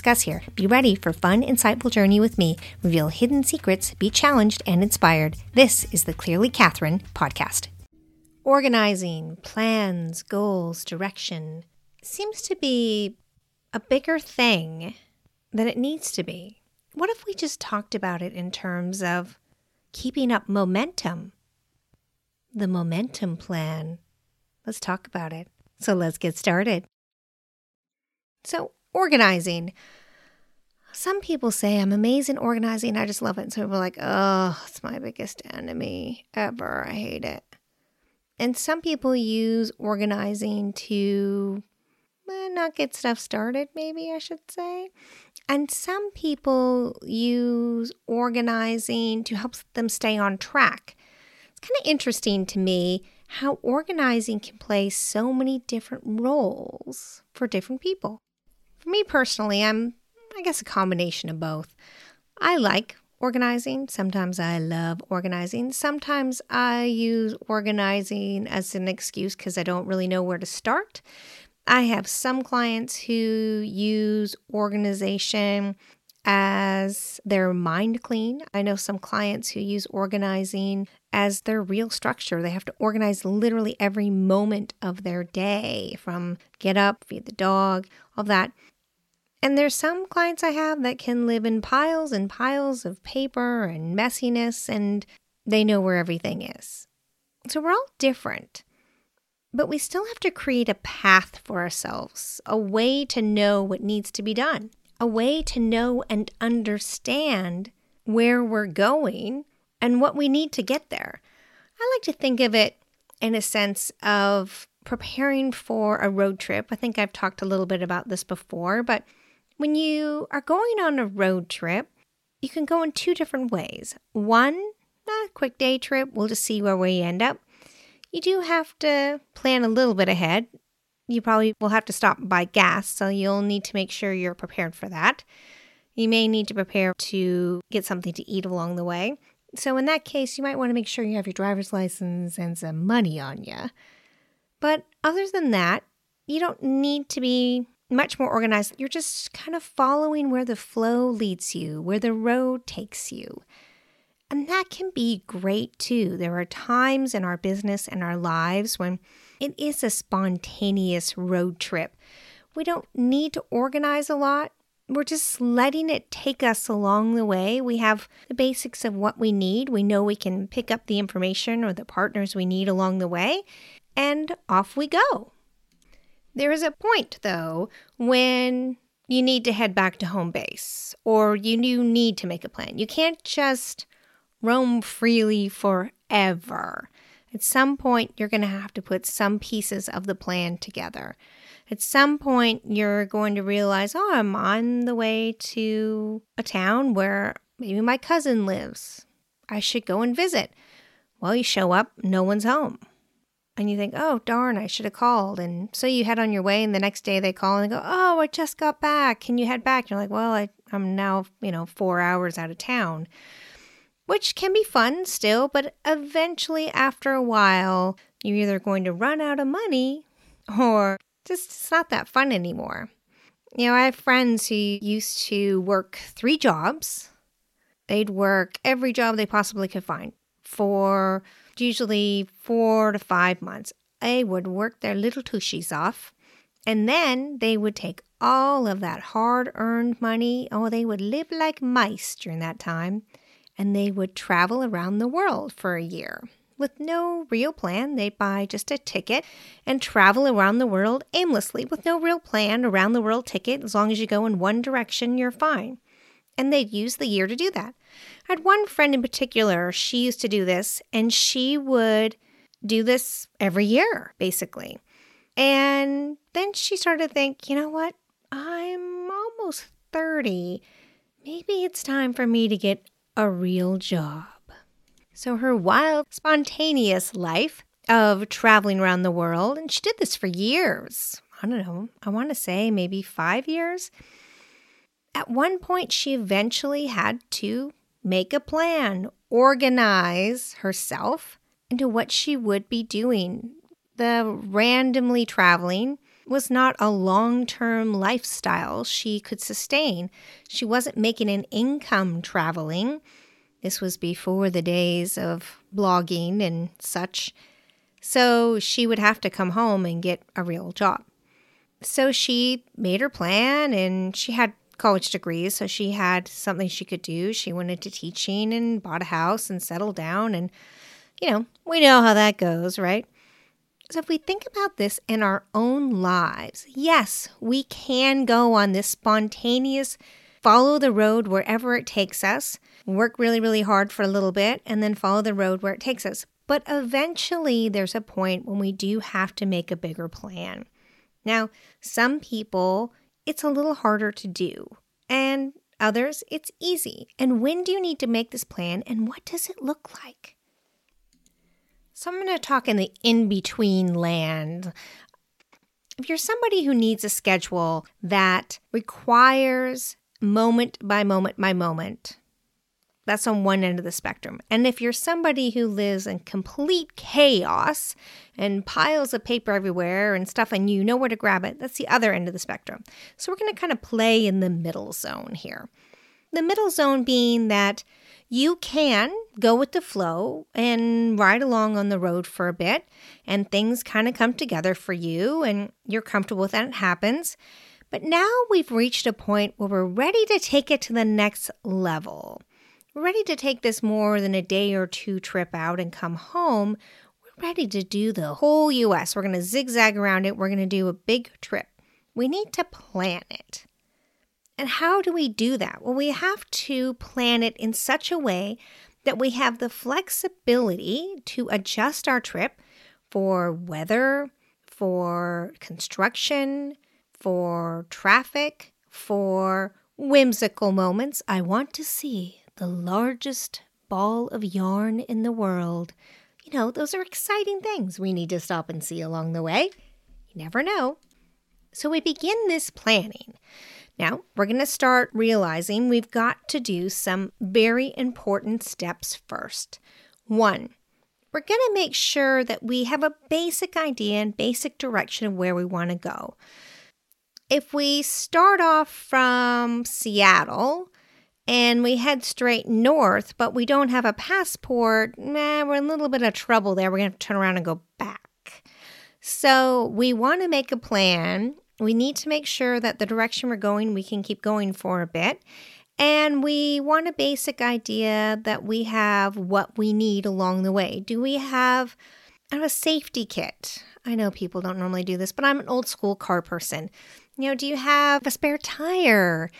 here. Be ready for fun, insightful journey with me. Reveal hidden secrets, be challenged and inspired. This is the Clearly Catherine podcast. Organizing, plans, goals, direction seems to be a bigger thing than it needs to be. What if we just talked about it in terms of keeping up momentum? The momentum plan. Let's talk about it. So let's get started. So, organizing. Some people say I'm amazing organizing. I just love it. And so people are like, oh, it's my biggest enemy ever. I hate it. And some people use organizing to eh, not get stuff started, maybe I should say. And some people use organizing to help them stay on track. It's kind of interesting to me how organizing can play so many different roles for different people. For me personally, I'm, I guess, a combination of both. I like organizing. Sometimes I love organizing. Sometimes I use organizing as an excuse because I don't really know where to start. I have some clients who use organization as their mind clean. I know some clients who use organizing as their real structure. They have to organize literally every moment of their day from get up, feed the dog, all that. And there's some clients I have that can live in piles and piles of paper and messiness, and they know where everything is. So we're all different. But we still have to create a path for ourselves, a way to know what needs to be done, a way to know and understand where we're going and what we need to get there. I like to think of it in a sense of preparing for a road trip. I think I've talked a little bit about this before, but when you are going on a road trip, you can go in two different ways. One, a quick day trip, we'll just see where we end up. You do have to plan a little bit ahead. You probably will have to stop buy gas, so you'll need to make sure you're prepared for that. You may need to prepare to get something to eat along the way. So, in that case, you might want to make sure you have your driver's license and some money on you. But other than that, you don't need to be much more organized. You're just kind of following where the flow leads you, where the road takes you. And that can be great too. There are times in our business and our lives when it is a spontaneous road trip. We don't need to organize a lot. We're just letting it take us along the way. We have the basics of what we need. We know we can pick up the information or the partners we need along the way, and off we go. There is a point, though, when you need to head back to home base or you need to make a plan. You can't just roam freely forever. At some point, you're going to have to put some pieces of the plan together. At some point, you're going to realize, oh, I'm on the way to a town where maybe my cousin lives. I should go and visit. Well, you show up, no one's home and you think, oh, darn, I should have called. And so you head on your way, and the next day they call and they go, oh, I just got back. Can you head back? And you're like, well, I, I'm now, you know, four hours out of town, which can be fun still, but eventually, after a while, you're either going to run out of money or just it's not that fun anymore. You know, I have friends who used to work three jobs. They'd work every job they possibly could find for usually four to five months. They would work their little tushies off. And then they would take all of that hard earned money. Oh, they would live like mice during that time. And they would travel around the world for a year. With no real plan, they'd buy just a ticket and travel around the world aimlessly with no real plan around the world ticket. As long as you go in one direction, you're fine. And they'd use the year to do that. I had one friend in particular, she used to do this, and she would do this every year, basically. And then she started to think, you know what? I'm almost 30, maybe it's time for me to get a real job. So her wild, spontaneous life of traveling around the world, and she did this for years. I don't know, I want to say maybe five years. At one point, she eventually had to make a plan, organize herself into what she would be doing. The randomly traveling was not a long term lifestyle she could sustain. She wasn't making an income traveling. This was before the days of blogging and such. So she would have to come home and get a real job. So she made her plan and she had college degrees, so she had something she could do. She went into teaching and bought a house and settled down. And, you know, we know how that goes, right? So if we think about this in our own lives, yes, we can go on this spontaneous follow the road wherever it takes us, work really, really hard for a little bit, and then follow the road where it takes us. But eventually, there's a point when we do have to make a bigger plan. Now, some people it's a little harder to do. And others, it's easy. And when do you need to make this plan and what does it look like? So I'm going to talk in the in between land. If you're somebody who needs a schedule that requires moment by moment by moment, that's on one end of the spectrum. And if you're somebody who lives in complete chaos and piles of paper everywhere and stuff, and you know where to grab it, that's the other end of the spectrum. So we're going to kind of play in the middle zone here. The middle zone being that you can go with the flow and ride along on the road for a bit, and things kind of come together for you, and you're comfortable with that. It happens. But now we've reached a point where we're ready to take it to the next level ready to take this more than a day or two trip out and come home, we're ready to do the whole US. We're going to zigzag around it. We're going to do a big trip. We need to plan it. And how do we do that? Well, we have to plan it in such a way that we have the flexibility to adjust our trip for weather, for construction, for traffic, for whimsical moments. I want to see the largest ball of yarn in the world. You know, those are exciting things we need to stop and see along the way. You never know. So we begin this planning. Now, we're going to start realizing we've got to do some very important steps first. One, we're going to make sure that we have a basic idea and basic direction of where we want to go. If we start off from Seattle and we head straight north, but we don't have a passport, nah, we're in a little bit of trouble there. We're going to have to turn around and go back. So we want to make a plan. We need to make sure that the direction we're going, we can keep going for a bit. And we want a basic idea that we have what we need along the way. Do we have a safety kit? I know people don't normally do this, but I'm an old school car person. You know, do you have a spare tire?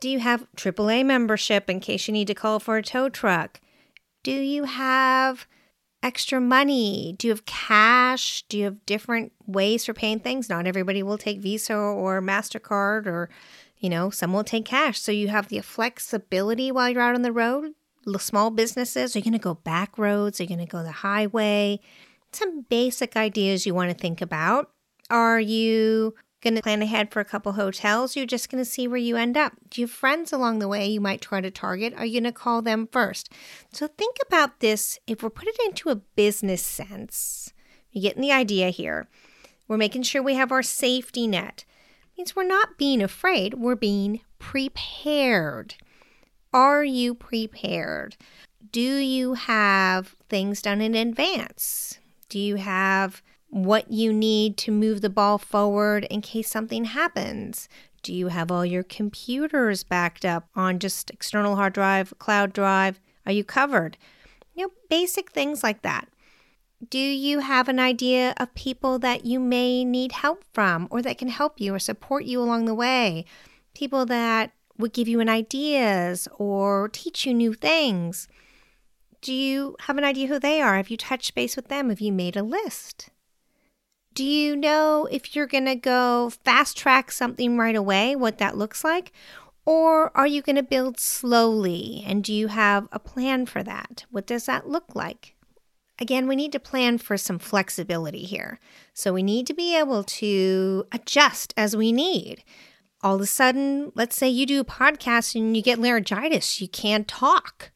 Do you have AAA membership in case you need to call for a tow truck? Do you have extra money? Do you have cash? Do you have different ways for paying things? Not everybody will take Visa or MasterCard or, you know, some will take cash. So you have the flexibility while you're out on the road. Small businesses, are you going to go back roads? Are you going to go the highway? Some basic ideas you want to think about. Are you going to plan ahead for a couple hotels. You're just going to see where you end up. Do you have friends along the way you might try to target? Are you going to call them first? So think about this. If we're putting it into a business sense, you're getting the idea here. We're making sure we have our safety net. It means we're not being afraid, we're being prepared. Are you prepared? Do you have things done in advance? Do you have what you need to move the ball forward in case something happens. Do you have all your computers backed up on just external hard drive, cloud drive? Are you covered? You know, basic things like that. Do you have an idea of people that you may need help from or that can help you or support you along the way? People that would give you an ideas or teach you new things. Do you have an idea who they are? Have you touched base with them? Have you made a list? Do you know if you're going to go fast track something right away, what that looks like? Or are you going to build slowly? And do you have a plan for that? What does that look like? Again, we need to plan for some flexibility here. So we need to be able to adjust as we need. All of a sudden, let's say you do a podcast and you get laryngitis, you can't talk.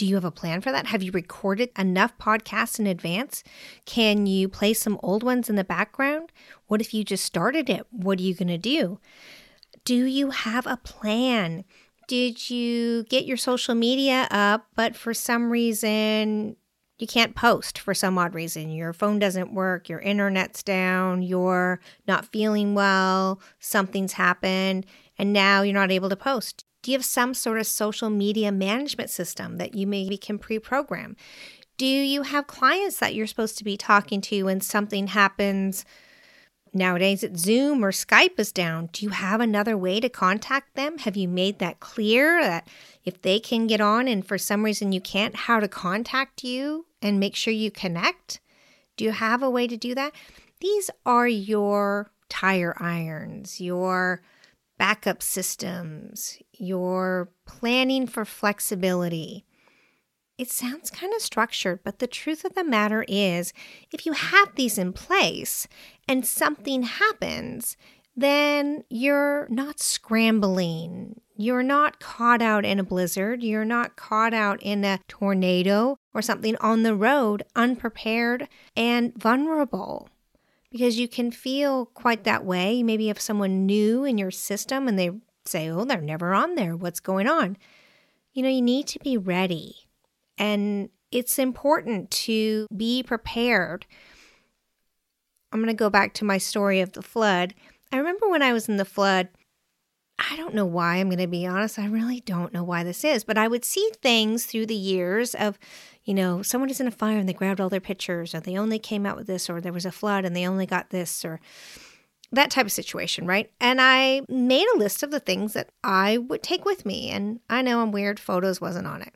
Do you have a plan for that? Have you recorded enough podcasts in advance? Can you play some old ones in the background? What if you just started it? What are you going to do? Do you have a plan? Did you get your social media up, but for some reason you can't post for some odd reason? Your phone doesn't work, your internet's down, you're not feeling well, something's happened, and now you're not able to post. Do you have some sort of social media management system that you maybe can pre program? Do you have clients that you're supposed to be talking to when something happens? Nowadays, it's Zoom or Skype is down. Do you have another way to contact them? Have you made that clear that if they can get on and for some reason you can't, how to contact you and make sure you connect? Do you have a way to do that? These are your tire irons, your backup systems, your planning for flexibility. It sounds kind of structured, but the truth of the matter is if you have these in place and something happens, then you're not scrambling. You're not caught out in a blizzard. You're not caught out in a tornado or something on the road, unprepared and vulnerable. Because you can feel quite that way. Maybe have someone new in your system and they say, oh, they're never on there. What's going on? You know, you need to be ready. And it's important to be prepared. I'm going to go back to my story of the flood. I remember when I was in the flood, I don't know why, I'm going to be honest. I really don't know why this is, but I would see things through the years of, you know, someone is in a fire and they grabbed all their pictures, or they only came out with this, or there was a flood and they only got this, or that type of situation, right? And I made a list of the things that I would take with me. And I know I'm weird, photos wasn't on it.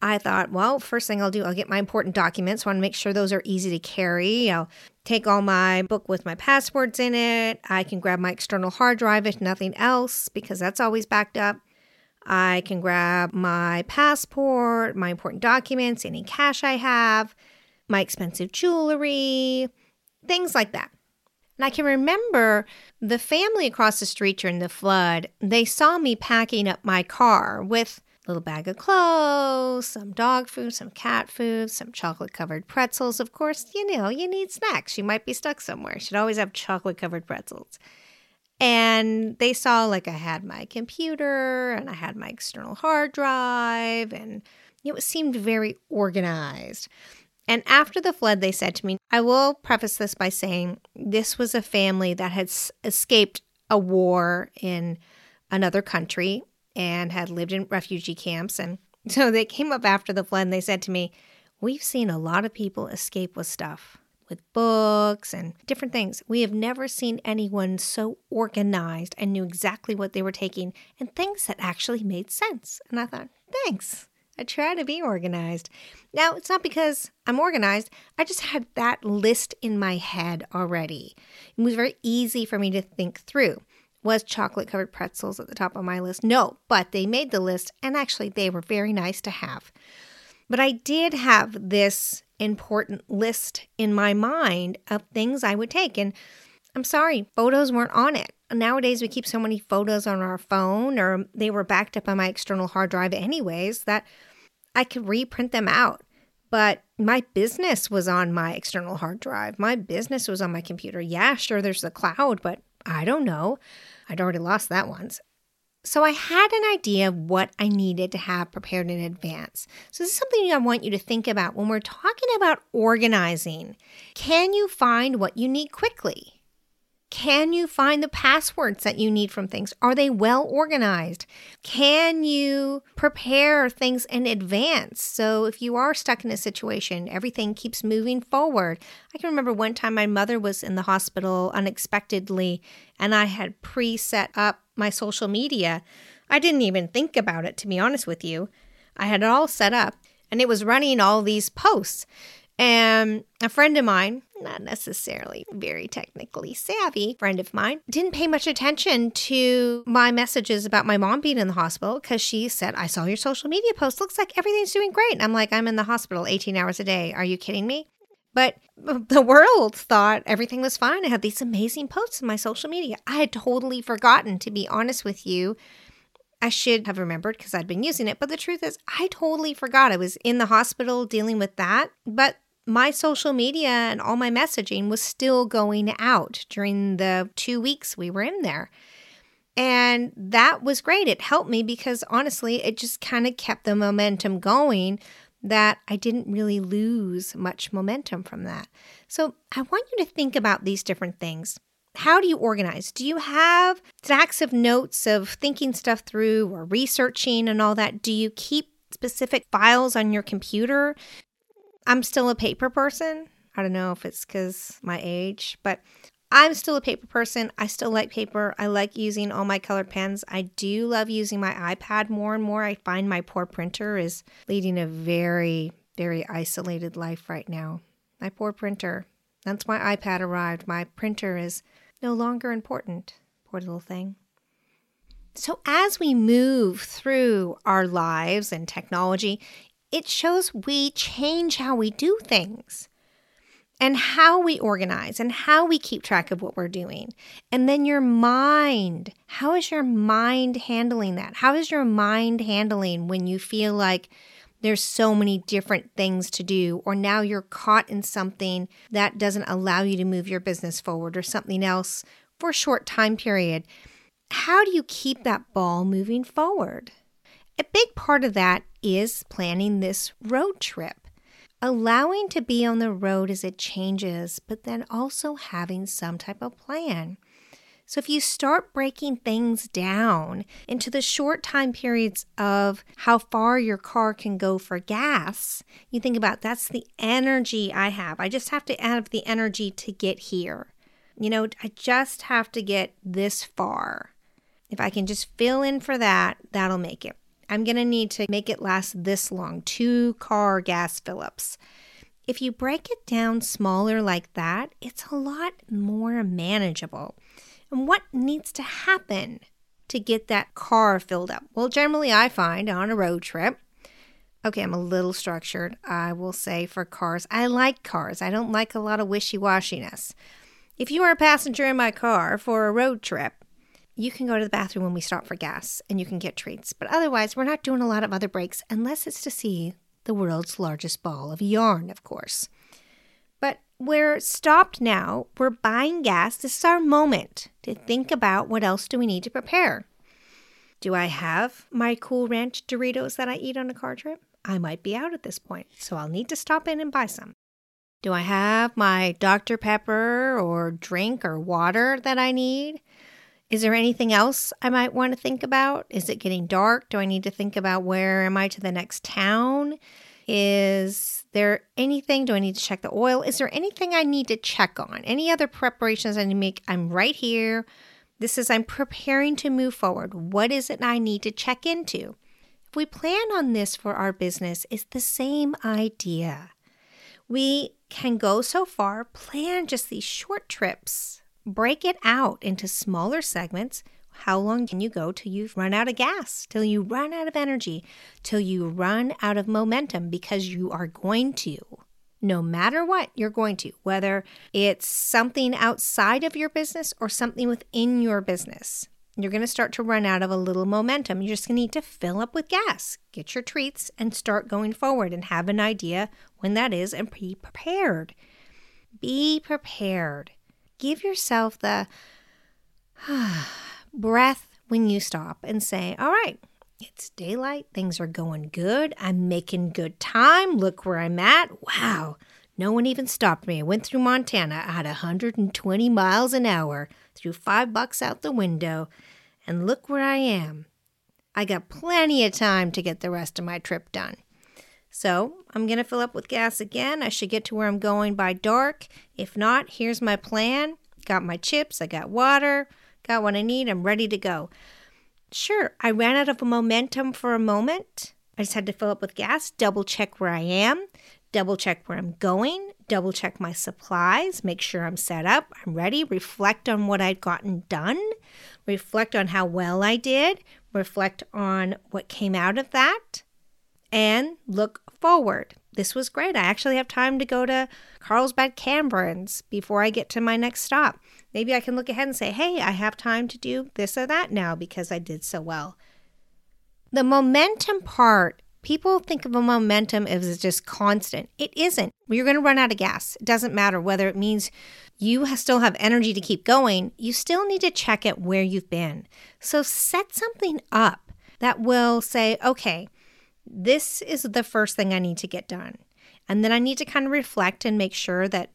I thought, well, first thing I'll do, I'll get my important documents. Want to make sure those are easy to carry. I'll take all my book with my passwords in it. I can grab my external hard drive if nothing else, because that's always backed up. I can grab my passport, my important documents, any cash I have, my expensive jewelry, things like that. And I can remember the family across the street during the flood, they saw me packing up my car with little bag of clothes, some dog food, some cat food, some chocolate covered pretzels. Of course, you know, you need snacks. You might be stuck somewhere. Should always have chocolate covered pretzels. And they saw like I had my computer and I had my external hard drive and it seemed very organized. And after the flood, they said to me, I will preface this by saying this was a family that had escaped a war in another country and had lived in refugee camps. And so they came up after the flood and they said to me, We've seen a lot of people escape with stuff, with books and different things. We have never seen anyone so organized and knew exactly what they were taking and things that actually made sense. And I thought, thanks. I try to be organized. Now, it's not because I'm organized. I just had that list in my head already. It was very easy for me to think through. Was chocolate covered pretzels at the top of my list? No, but they made the list and actually they were very nice to have. But I did have this important list in my mind of things I would take. And I'm sorry, photos weren't on it. Nowadays, we keep so many photos on our phone, or they were backed up on my external hard drive, anyways, that I could reprint them out. But my business was on my external hard drive. My business was on my computer. Yeah, sure, there's the cloud, but I don't know. I'd already lost that once. So I had an idea of what I needed to have prepared in advance. So this is something I want you to think about when we're talking about organizing. Can you find what you need quickly? Can you find the passwords that you need from things? Are they well organized? Can you prepare things in advance? So if you are stuck in a situation, everything keeps moving forward. I can remember one time my mother was in the hospital unexpectedly, and I had pre set up my social media. I didn't even think about it, to be honest with you. I had it all set up, and it was running all these posts. And a friend of mine, not necessarily very technically savvy friend of mine, didn't pay much attention to my messages about my mom being in the hospital because she said, I saw your social media post. Looks like everything's doing great. And I'm like, I'm in the hospital 18 hours a day. Are you kidding me? But the world thought everything was fine. I had these amazing posts in my social media. I had totally forgotten, to be honest with you. I should have remembered because I'd been using it. But the truth is, I totally forgot. I was in the hospital dealing with that. But my social media and all my messaging was still going out during the two weeks we were in there. And that was great. It helped me because honestly, it just kind of kept the momentum going that I didn't really lose much momentum from that. So I want you to think about these different things. How do you organize? Do you have stacks of notes of thinking stuff through or researching and all that? Do you keep specific files on your computer? I'm still a paper person. I don't know if it's because my age, but I'm still a paper person. I still like paper. I like using all my colored pens. I do love using my iPad more and more. I find my poor printer is leading a very, very isolated life right now. My poor printer. Once my iPad arrived, my printer is no longer important. Poor little thing. So, as we move through our lives and technology, it shows we change how we do things and how we organize and how we keep track of what we're doing. And then your mind. How is your mind handling that? How is your mind handling when you feel like there's so many different things to do, or now you're caught in something that doesn't allow you to move your business forward or something else for a short time period? How do you keep that ball moving forward? A big part of that is planning this road trip, allowing to be on the road as it changes, but then also having some type of plan. So, if you start breaking things down into the short time periods of how far your car can go for gas, you think about that's the energy I have. I just have to add the energy to get here. You know, I just have to get this far. If I can just fill in for that, that'll make it. I'm going to need to make it last this long two car gas fill ups. If you break it down smaller like that, it's a lot more manageable. And what needs to happen to get that car filled up? Well, generally, I find on a road trip, okay, I'm a little structured, I will say for cars. I like cars, I don't like a lot of wishy washiness. If you are a passenger in my car for a road trip, you can go to the bathroom when we stop for gas and you can get treats. But otherwise, we're not doing a lot of other breaks unless it's to see the world's largest ball of yarn, of course. But we're stopped now. We're buying gas. This is our moment to think about what else do we need to prepare. Do I have my Cool Ranch Doritos that I eat on a car trip? I might be out at this point, so I'll need to stop in and buy some. Do I have my Dr. Pepper or drink or water that I need? Is there anything else I might want to think about? Is it getting dark? Do I need to think about where am I to the next town? Is there anything? Do I need to check the oil? Is there anything I need to check on? Any other preparations I need to make? I'm right here. This is, I'm preparing to move forward. What is it I need to check into? If we plan on this for our business, it's the same idea. We can go so far, plan just these short trips break it out into smaller segments. How long can you go till you've run out of gas, till you run out of energy, till you run out of momentum? Because you are going to. No matter what, you're going to, whether it's something outside of your business or something within your business. You're going to start to run out of a little momentum. You're just going to need to fill up with gas, get your treats, and start going forward and have an idea when that is and be prepared. Be prepared give yourself the breath when you stop and say, All right, it's daylight. Things are going good. I'm making good time. Look where I'm at. Wow. No one even stopped me. I went through Montana at 120 miles an hour, threw five bucks out the window, and look where I am. I got plenty of time to get the rest of my trip done. So I'm going to fill up with gas again. I should get to where I'm going by dark. If not, here's my plan. Got my chips, I got water, got what I need, I'm ready to go. Sure, I ran out of momentum for a moment. I just had to fill up with gas, double check where I am, double check where I'm going, double check my supplies, make sure I'm set up, I'm ready, reflect on what I've gotten done, reflect on how well I did, reflect on what came out of that, and look forward. This was great. I actually have time to go to Carlsbad Caverns before I get to my next stop. Maybe I can look ahead and say, hey, I have time to do this or that now because I did so well. The momentum part, people think of a momentum as just constant. It isn't. You're going to run out of gas. It doesn't matter whether it means you still have energy to keep going, you still need to check it where you've been. So set something up that will say, okay, this is the first thing I need to get done. And then I need to kind of reflect and make sure that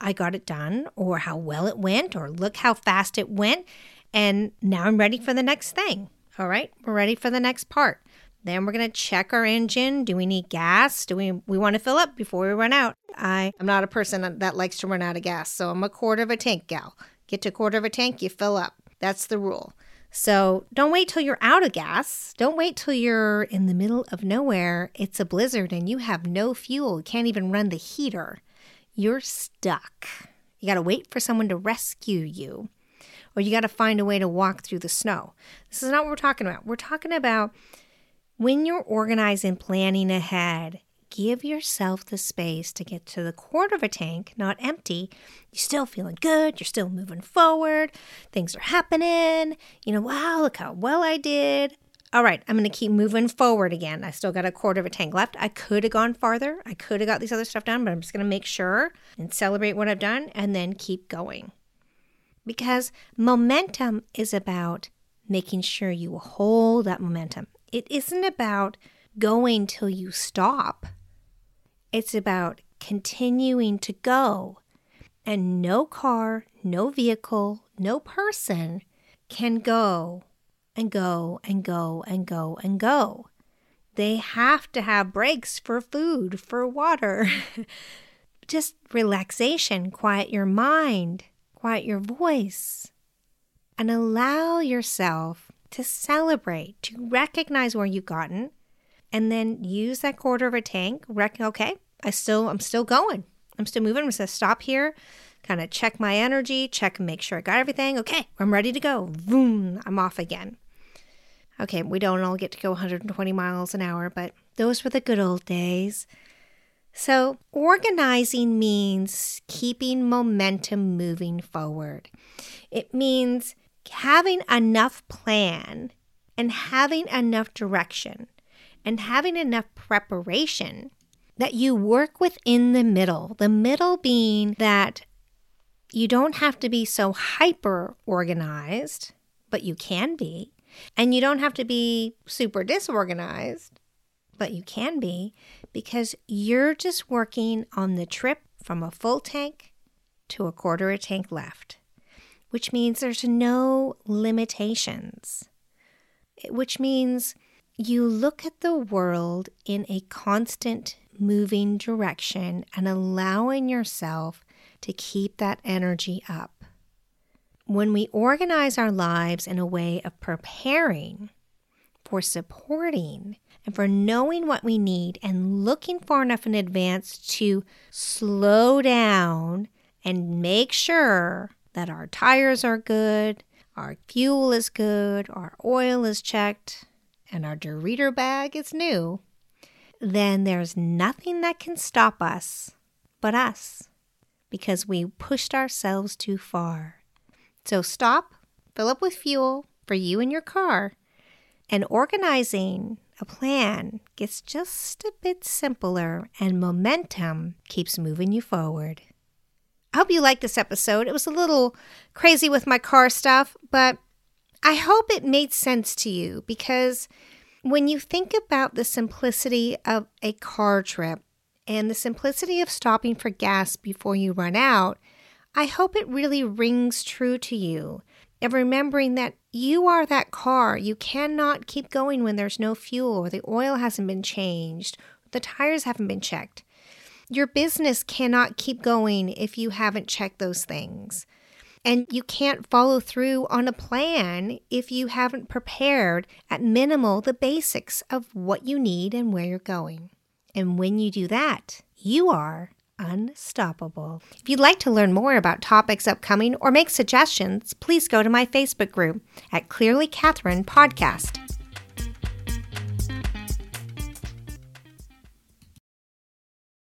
I got it done or how well it went or look how fast it went. And now I'm ready for the next thing. All right, we're ready for the next part. Then we're going to check our engine. Do we need gas? Do we we want to fill up before we run out? I am not a person that likes to run out of gas, so I'm a quarter of a tank gal. Get to a quarter of a tank, you fill up. That's the rule. So don't wait till you're out of gas. Don't wait till you're in the middle of nowhere. It's a blizzard and you have no fuel. Can't even run the heater. You're stuck. You got to wait for someone to rescue you, or you got to find a way to walk through the snow. This is not what we're talking about. We're talking about when you're organizing, planning ahead, give yourself the space to get to the quarter of a tank, not empty. You're still feeling good. You're still moving forward. Things are happening. You know, wow, look how well I did. All right, I'm going to keep moving forward again. I still got a quarter of a tank left. I could have gone farther. I could have got these other stuff done, but I'm just going to make sure and celebrate what I've done and then keep going. Because momentum is about making sure you hold that momentum. It isn't about going till you stop. It's about continuing to go. And no car, no vehicle, no person can go and go and go and go and go. They have to have breaks for food, for water. Just relaxation, quiet your mind, quiet your voice, and allow yourself to celebrate, to recognize where you've gotten, and then use that quarter of a tank. Rec- okay, I still, I'm still going. I'm still moving. I'm gonna stop here, kind of check my energy, check make sure I got everything. Okay, I'm ready to go. Boom, I'm off again. Okay, we don't all get to go 120 miles an hour, but those were the good old days. So, organizing means keeping momentum moving forward. It means having enough plan and having enough direction and having enough preparation that you work within the middle. The middle being that you don't have to be so hyper organized, but you can be. And you don't have to be super disorganized, but you can be because you're just working on the trip from a full tank to a quarter a tank left which means there's no limitations, which means you look at the world in a constant moving direction and allowing yourself to keep that energy up. When we organize our lives in a way of preparing for supporting and for knowing what we need and looking far enough in advance to slow down and make sure that our tires are good, our fuel is good, our oil is checked, and our Dorito bag is new, then there's nothing that can stop us but us because we pushed ourselves too far. So stop, fill up with fuel for you and your car, and organizing a plan gets just a bit simpler and momentum keeps moving you forward. I hope you liked this episode. It was a little crazy with my car stuff, but I hope it made sense to you because when you think about the simplicity of a car trip and the simplicity of stopping for gas before you run out, I hope it really rings true to you. And remembering that you are that car. You cannot keep going when there's no fuel or the oil hasn't been changed, the tires haven't been checked. Your business cannot keep going if you haven't checked those things. And you can't follow through on a plan if you haven't prepared, at minimal, the basics of what you need and where you're going. And when you do that, you are unstoppable. If you'd like to learn more about topics upcoming or make suggestions, please go to my Facebook group at Clearly Catherine Podcast.